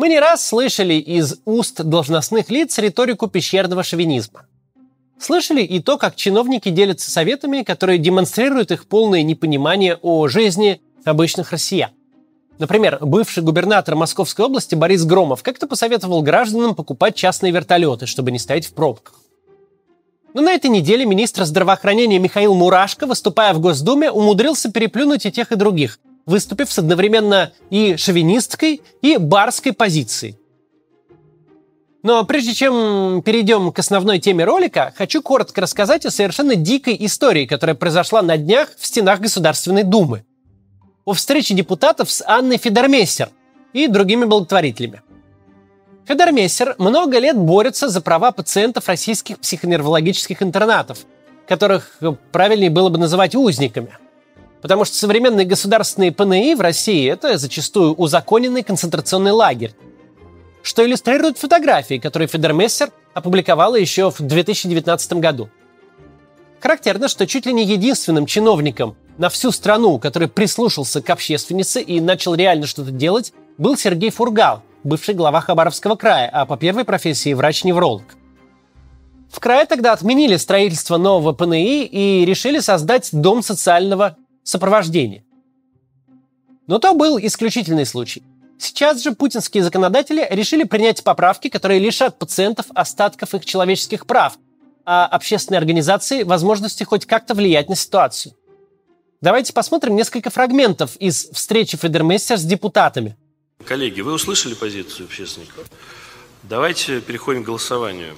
Мы не раз слышали из уст должностных лиц риторику пещерного шовинизма. Слышали и то, как чиновники делятся советами, которые демонстрируют их полное непонимание о жизни обычных россиян. Например, бывший губернатор Московской области Борис Громов как-то посоветовал гражданам покупать частные вертолеты, чтобы не стоять в пробках. Но на этой неделе министр здравоохранения Михаил Мурашко, выступая в Госдуме, умудрился переплюнуть и тех, и других, выступив с одновременно и шовинистской, и барской позицией. Но прежде чем перейдем к основной теме ролика, хочу коротко рассказать о совершенно дикой истории, которая произошла на днях в стенах Государственной Думы. О встрече депутатов с Анной Федермейстер и другими благотворителями. Федермейстер много лет борется за права пациентов российских психоневрологических интернатов, которых правильнее было бы называть узниками. Потому что современные государственные ПНИ в России – это зачастую узаконенный концентрационный лагерь, что иллюстрирует фотографии, которые Федермессер опубликовала еще в 2019 году. Характерно, что чуть ли не единственным чиновником на всю страну, который прислушался к общественнице и начал реально что-то делать, был Сергей Фургал, бывший глава Хабаровского края, а по первой профессии врач-невролог. В крае тогда отменили строительство нового ПНИ и решили создать дом социального сопровождения. Но то был исключительный случай. Сейчас же путинские законодатели решили принять поправки, которые лишат пациентов остатков их человеческих прав, а общественные организации возможности хоть как-то влиять на ситуацию. Давайте посмотрим несколько фрагментов из встречи Федермейстер с депутатами. Коллеги, вы услышали позицию общественников? Давайте переходим к голосованию.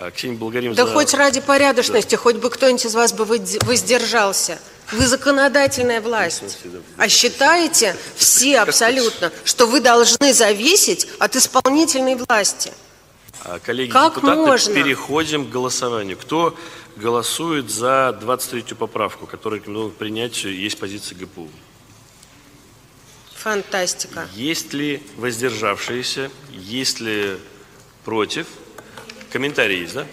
А, Ксения Благодарим да за... хоть ради порядочности, да. хоть бы кто-нибудь из вас бы воздержался. Вы законодательная власть. А считаете все абсолютно, что вы должны зависеть от исполнительной власти? А, коллеги, как депутаты, можно? переходим к голосованию. Кто голосует за 23-ю поправку, которую рекомендовал принять, есть позиция ГПУ? Фантастика. Есть ли воздержавшиеся? Есть ли против? Комментарии есть, да?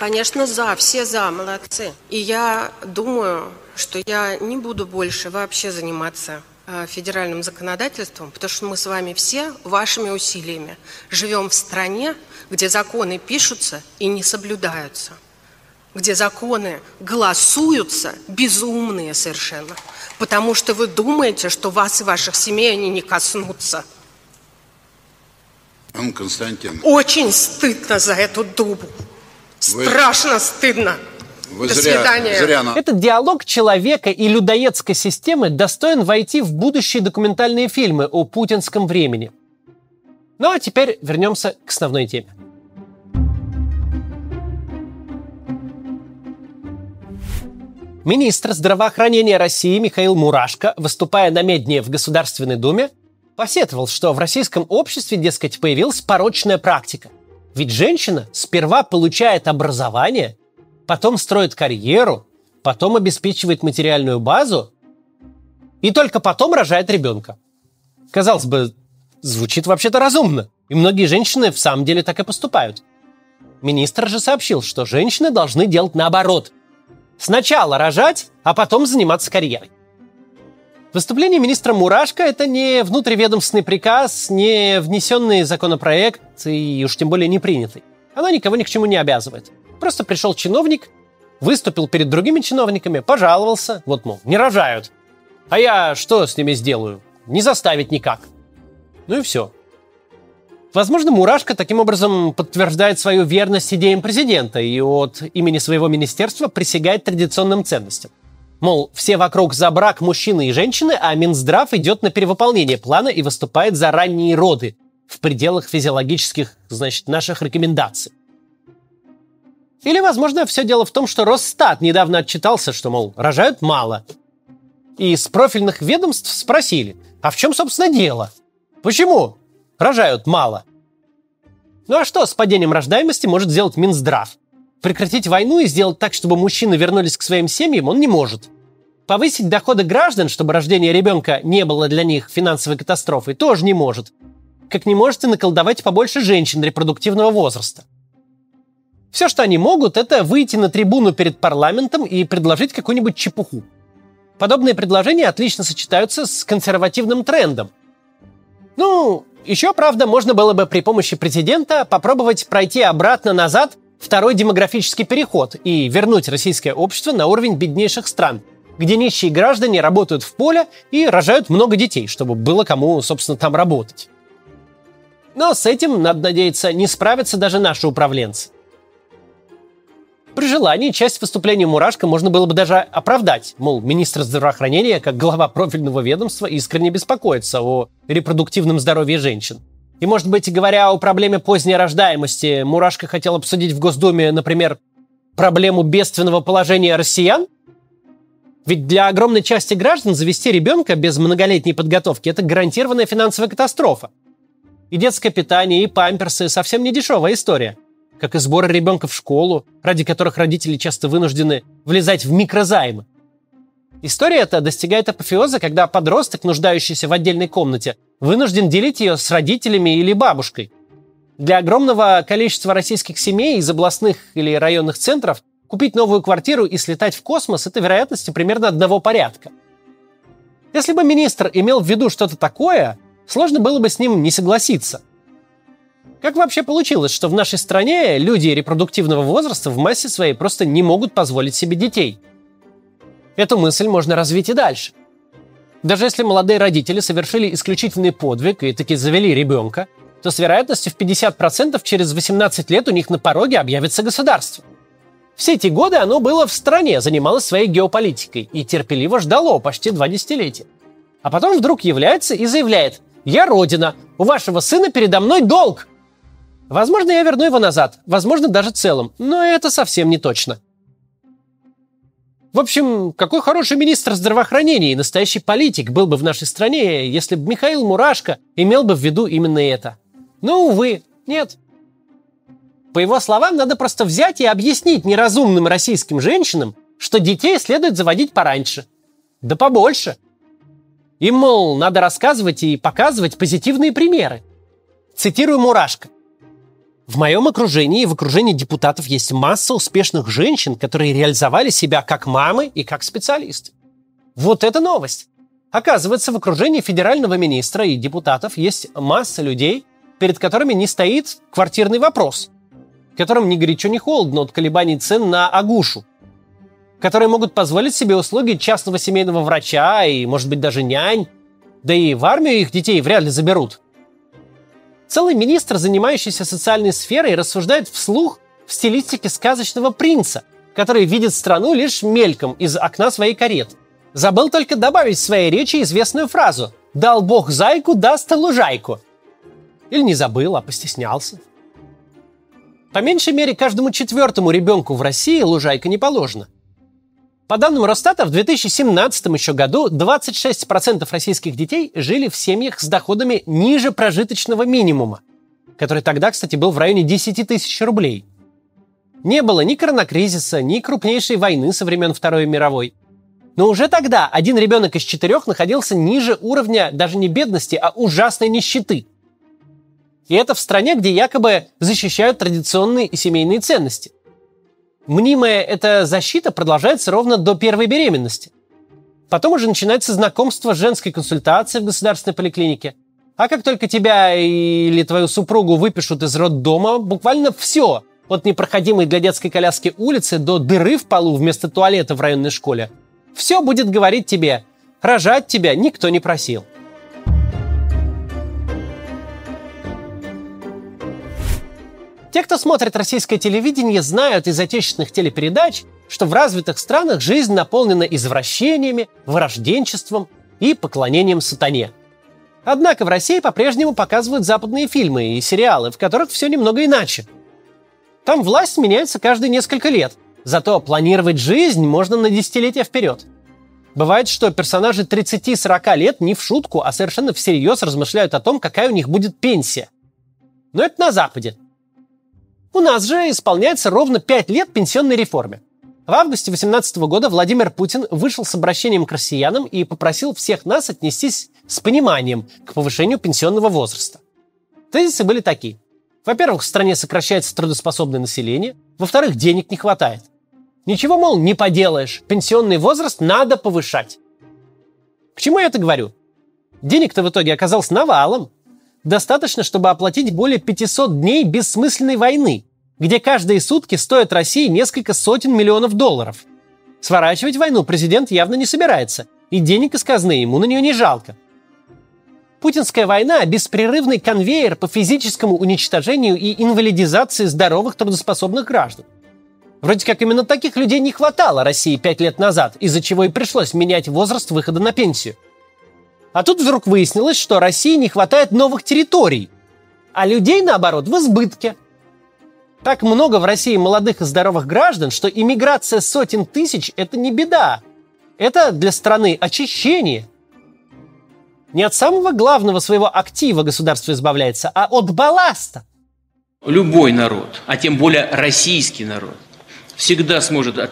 Конечно, за, все за, молодцы. И я думаю, что я не буду больше вообще заниматься э, федеральным законодательством, потому что мы с вами все вашими усилиями живем в стране, где законы пишутся и не соблюдаются, где законы голосуются безумные совершенно, потому что вы думаете, что вас и ваших семей они не коснутся. Константин. Очень стыдно за эту дубу. Страшно Вы... стыдно. Вы До зря, свидания. Зря на... Этот диалог человека и людоедской системы достоин войти в будущие документальные фильмы о путинском времени. Ну а теперь вернемся к основной теме. Министр здравоохранения России Михаил Мурашко, выступая на медне в Государственной Думе, посетовал, что в российском обществе, дескать, появилась порочная практика. Ведь женщина сперва получает образование, потом строит карьеру, потом обеспечивает материальную базу и только потом рожает ребенка. Казалось бы, звучит вообще-то разумно. И многие женщины в самом деле так и поступают. Министр же сообщил, что женщины должны делать наоборот. Сначала рожать, а потом заниматься карьерой. Выступление министра Мурашко – это не внутриведомственный приказ, не внесенный законопроект и уж тем более не принятый. Оно никого ни к чему не обязывает. Просто пришел чиновник, выступил перед другими чиновниками, пожаловался, вот, мол, не рожают. А я что с ними сделаю? Не заставить никак. Ну и все. Возможно, Мурашко таким образом подтверждает свою верность идеям президента и от имени своего министерства присягает традиционным ценностям. Мол, все вокруг за брак мужчины и женщины, а Минздрав идет на перевыполнение плана и выступает за ранние роды в пределах физиологических, значит, наших рекомендаций. Или, возможно, все дело в том, что Росстат недавно отчитался, что, мол, рожают мало. И с профильных ведомств спросили, а в чем, собственно, дело? Почему рожают мало? Ну а что с падением рождаемости может сделать Минздрав? Прекратить войну и сделать так, чтобы мужчины вернулись к своим семьям, он не может. Повысить доходы граждан, чтобы рождение ребенка не было для них финансовой катастрофой, тоже не может. Как не может и наколдовать побольше женщин репродуктивного возраста. Все, что они могут, это выйти на трибуну перед парламентом и предложить какую-нибудь чепуху. Подобные предложения отлично сочетаются с консервативным трендом. Ну, Еще, правда, можно было бы при помощи президента попробовать пройти обратно-назад второй демографический переход и вернуть российское общество на уровень беднейших стран, где нищие граждане работают в поле и рожают много детей, чтобы было кому, собственно, там работать. Но с этим, надо надеяться, не справятся даже наши управленцы. При желании часть выступления Мурашко можно было бы даже оправдать. Мол, министр здравоохранения, как глава профильного ведомства, искренне беспокоится о репродуктивном здоровье женщин. И, может быть, говоря о проблеме поздней рождаемости, Мурашко хотел обсудить в Госдуме, например, проблему бедственного положения россиян? Ведь для огромной части граждан завести ребенка без многолетней подготовки – это гарантированная финансовая катастрофа. И детское питание, и памперсы – совсем не дешевая история – как и сборы ребенка в школу, ради которых родители часто вынуждены влезать в микрозаймы. История эта достигает апофеоза, когда подросток, нуждающийся в отдельной комнате, вынужден делить ее с родителями или бабушкой. Для огромного количества российских семей из областных или районных центров купить новую квартиру и слетать в космос – это вероятности примерно одного порядка. Если бы министр имел в виду что-то такое, сложно было бы с ним не согласиться – как вообще получилось, что в нашей стране люди репродуктивного возраста в массе своей просто не могут позволить себе детей? Эту мысль можно развить и дальше. Даже если молодые родители совершили исключительный подвиг и таки завели ребенка, то с вероятностью в 50% через 18 лет у них на пороге объявится государство. Все эти годы оно было в стране, занималось своей геополитикой и терпеливо ждало почти два десятилетия. А потом вдруг является и заявляет «Я Родина, у вашего сына передо мной долг!» Возможно, я верну его назад, возможно, даже целым, но это совсем не точно. В общем, какой хороший министр здравоохранения и настоящий политик был бы в нашей стране, если бы Михаил Мурашко имел бы в виду именно это. Но, увы, нет. По его словам, надо просто взять и объяснить неразумным российским женщинам, что детей следует заводить пораньше. Да побольше. Им, мол, надо рассказывать и показывать позитивные примеры. Цитирую Мурашко. В моем окружении и в окружении депутатов есть масса успешных женщин, которые реализовали себя как мамы и как специалисты. Вот это новость. Оказывается, в окружении федерального министра и депутатов есть масса людей, перед которыми не стоит квартирный вопрос, которым ни горячо, ни холодно от колебаний цен на агушу, которые могут позволить себе услуги частного семейного врача и, может быть, даже нянь, да и в армию их детей вряд ли заберут – Целый министр, занимающийся социальной сферой, рассуждает вслух в стилистике сказочного принца, который видит страну лишь мельком из окна своей кареты. Забыл только добавить в своей речи известную фразу «Дал Бог зайку, даст лужайку». Или не забыл, а постеснялся. По меньшей мере, каждому четвертому ребенку в России лужайка не положена – по данным Росстата, в 2017 еще году 26% российских детей жили в семьях с доходами ниже прожиточного минимума, который тогда, кстати, был в районе 10 тысяч рублей. Не было ни коронакризиса, ни крупнейшей войны со времен Второй мировой. Но уже тогда один ребенок из четырех находился ниже уровня даже не бедности, а ужасной нищеты. И это в стране, где якобы защищают традиционные и семейные ценности. Мнимая эта защита продолжается ровно до первой беременности. Потом уже начинается знакомство с женской консультацией в государственной поликлинике. А как только тебя или твою супругу выпишут из роддома, буквально все, от непроходимой для детской коляски улицы до дыры в полу вместо туалета в районной школе, все будет говорить тебе, рожать тебя никто не просил. Те, кто смотрит российское телевидение, знают из отечественных телепередач, что в развитых странах жизнь наполнена извращениями, вырожденчеством и поклонением сатане. Однако в России по-прежнему показывают западные фильмы и сериалы, в которых все немного иначе. Там власть меняется каждые несколько лет, зато планировать жизнь можно на десятилетия вперед. Бывает, что персонажи 30-40 лет не в шутку, а совершенно всерьез размышляют о том, какая у них будет пенсия. Но это на Западе. У нас же исполняется ровно 5 лет пенсионной реформе. В августе 2018 года Владимир Путин вышел с обращением к россиянам и попросил всех нас отнестись с пониманием к повышению пенсионного возраста. Тезисы были такие. Во-первых, в стране сокращается трудоспособное население. Во-вторых, денег не хватает. Ничего, мол, не поделаешь. Пенсионный возраст надо повышать. К чему я это говорю? Денег-то в итоге оказалось навалом. Достаточно, чтобы оплатить более 500 дней бессмысленной войны, где каждые сутки стоят России несколько сотен миллионов долларов. Сворачивать войну президент явно не собирается, и денег из казны ему на нее не жалко. Путинская война – беспрерывный конвейер по физическому уничтожению и инвалидизации здоровых трудоспособных граждан. Вроде как именно таких людей не хватало России пять лет назад, из-за чего и пришлось менять возраст выхода на пенсию. А тут вдруг выяснилось, что России не хватает новых территорий, а людей, наоборот, в избытке. Так много в России молодых и здоровых граждан, что иммиграция сотен тысяч – это не беда. Это для страны очищение. Не от самого главного своего актива государство избавляется, а от балласта. Любой народ, а тем более российский народ, всегда сможет от,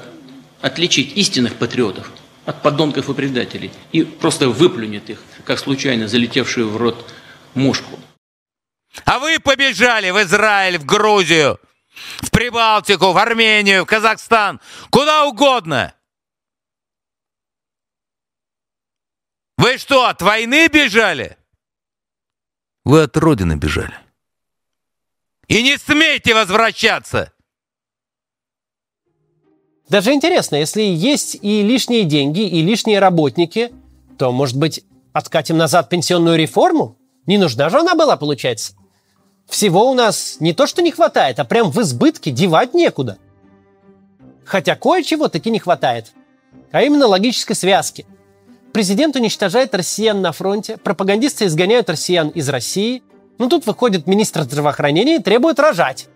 отличить истинных патриотов от подонков и предателей и просто выплюнет их, как случайно залетевшую в рот мушку. А вы побежали в Израиль, в Грузию, в Прибалтику, в Армению, в Казахстан, куда угодно – Вы что, от войны бежали? Вы от родины бежали. И не смейте возвращаться! Даже интересно, если есть и лишние деньги, и лишние работники, то, может быть, откатим назад пенсионную реформу? Не нужна же она была, получается. Всего у нас не то, что не хватает, а прям в избытке девать некуда. Хотя кое-чего таки не хватает. А именно логической связки – Президент уничтожает россиян на фронте, пропагандисты изгоняют россиян из России. Ну тут выходит министр здравоохранения и требует рожать.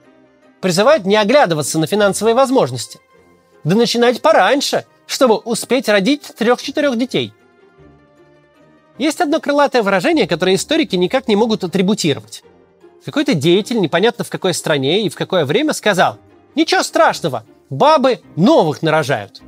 Призывает не оглядываться на финансовые возможности. Да начинать пораньше, чтобы успеть родить трех-четырех детей. Есть одно крылатое выражение, которое историки никак не могут атрибутировать. Какой-то деятель, непонятно в какой стране и в какое время, сказал «Ничего страшного, бабы новых нарожают».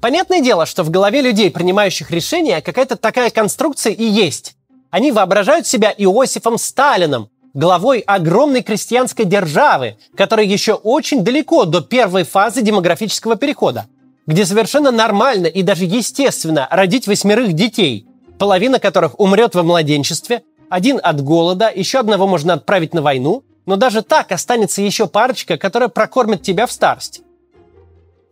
Понятное дело, что в голове людей, принимающих решения, какая-то такая конструкция и есть. Они воображают себя Иосифом Сталином, главой огромной крестьянской державы, которая еще очень далеко до первой фазы демографического перехода, где совершенно нормально и даже естественно родить восьмерых детей, половина которых умрет во младенчестве, один от голода, еще одного можно отправить на войну, но даже так останется еще парочка, которая прокормит тебя в старости.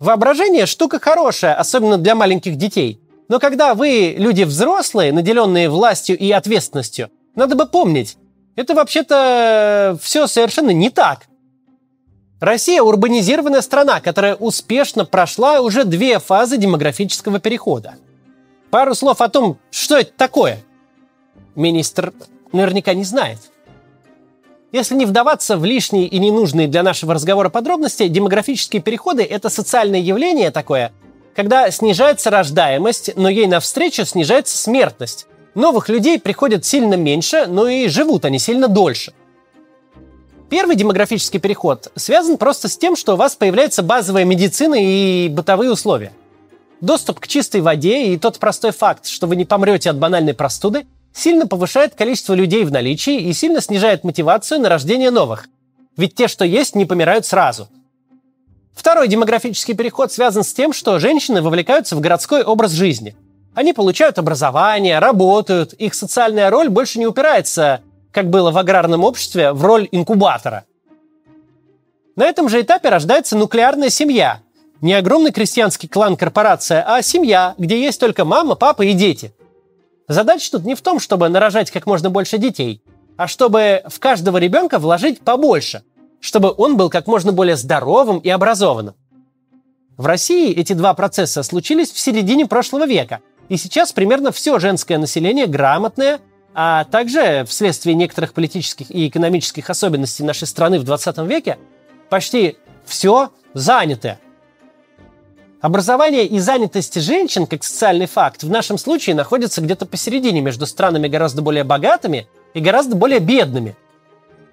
Воображение – штука хорошая, особенно для маленьких детей. Но когда вы люди взрослые, наделенные властью и ответственностью, надо бы помнить, это вообще-то все совершенно не так. Россия – урбанизированная страна, которая успешно прошла уже две фазы демографического перехода. Пару слов о том, что это такое. Министр наверняка не знает. Если не вдаваться в лишние и ненужные для нашего разговора подробности, демографические переходы – это социальное явление такое, когда снижается рождаемость, но ей навстречу снижается смертность. Новых людей приходит сильно меньше, но и живут они сильно дольше. Первый демографический переход связан просто с тем, что у вас появляется базовая медицина и бытовые условия. Доступ к чистой воде и тот простой факт, что вы не помрете от банальной простуды, сильно повышает количество людей в наличии и сильно снижает мотивацию на рождение новых. Ведь те, что есть, не помирают сразу. Второй демографический переход связан с тем, что женщины вовлекаются в городской образ жизни. Они получают образование, работают, их социальная роль больше не упирается, как было в аграрном обществе, в роль инкубатора. На этом же этапе рождается нуклеарная семья. Не огромный крестьянский клан-корпорация, а семья, где есть только мама, папа и дети – Задача тут не в том, чтобы нарожать как можно больше детей, а чтобы в каждого ребенка вложить побольше, чтобы он был как можно более здоровым и образованным. В России эти два процесса случились в середине прошлого века, и сейчас примерно все женское население грамотное, а также вследствие некоторых политических и экономических особенностей нашей страны в 20 веке почти все занятое. Образование и занятость женщин как социальный факт в нашем случае находятся где-то посередине между странами гораздо более богатыми и гораздо более бедными.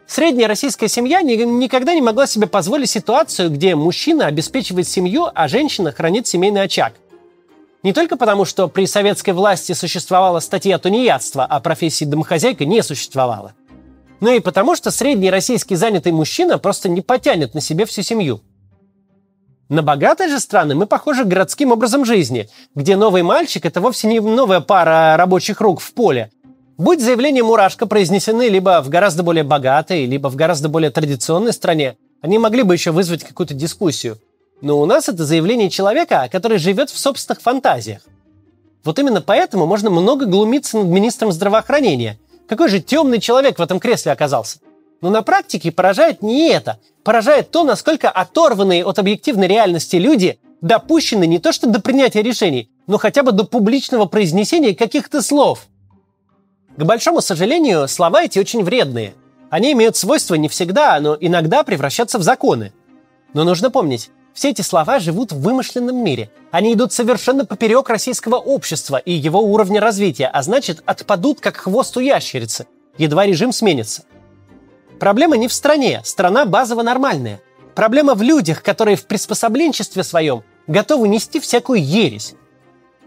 Средняя российская семья никогда не могла себе позволить ситуацию, где мужчина обеспечивает семью, а женщина хранит семейный очаг. Не только потому, что при советской власти существовала статья тунеядства, а профессии домохозяйка не существовало. Но и потому, что средний российский занятый мужчина просто не потянет на себе всю семью – на богатые же страны мы похожи городским образом жизни, где новый мальчик – это вовсе не новая пара рабочих рук в поле. Будь заявления Мурашко произнесены либо в гораздо более богатой, либо в гораздо более традиционной стране, они могли бы еще вызвать какую-то дискуссию. Но у нас это заявление человека, который живет в собственных фантазиях. Вот именно поэтому можно много глумиться над министром здравоохранения. Какой же темный человек в этом кресле оказался. Но на практике поражает не это. Поражает то, насколько оторванные от объективной реальности люди допущены не то что до принятия решений, но хотя бы до публичного произнесения каких-то слов – к большому сожалению, слова эти очень вредные. Они имеют свойство не всегда, но иногда превращаться в законы. Но нужно помнить, все эти слова живут в вымышленном мире. Они идут совершенно поперек российского общества и его уровня развития, а значит, отпадут как хвост у ящерицы, едва режим сменится. Проблема не в стране, страна базово нормальная. Проблема в людях, которые в приспособленчестве своем готовы нести всякую ересь.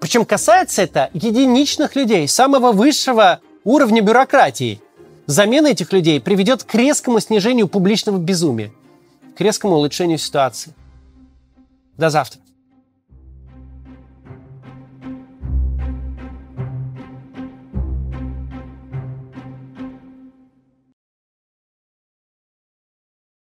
Причем касается это единичных людей, самого высшего уровня бюрократии. Замена этих людей приведет к резкому снижению публичного безумия, к резкому улучшению ситуации. До завтра.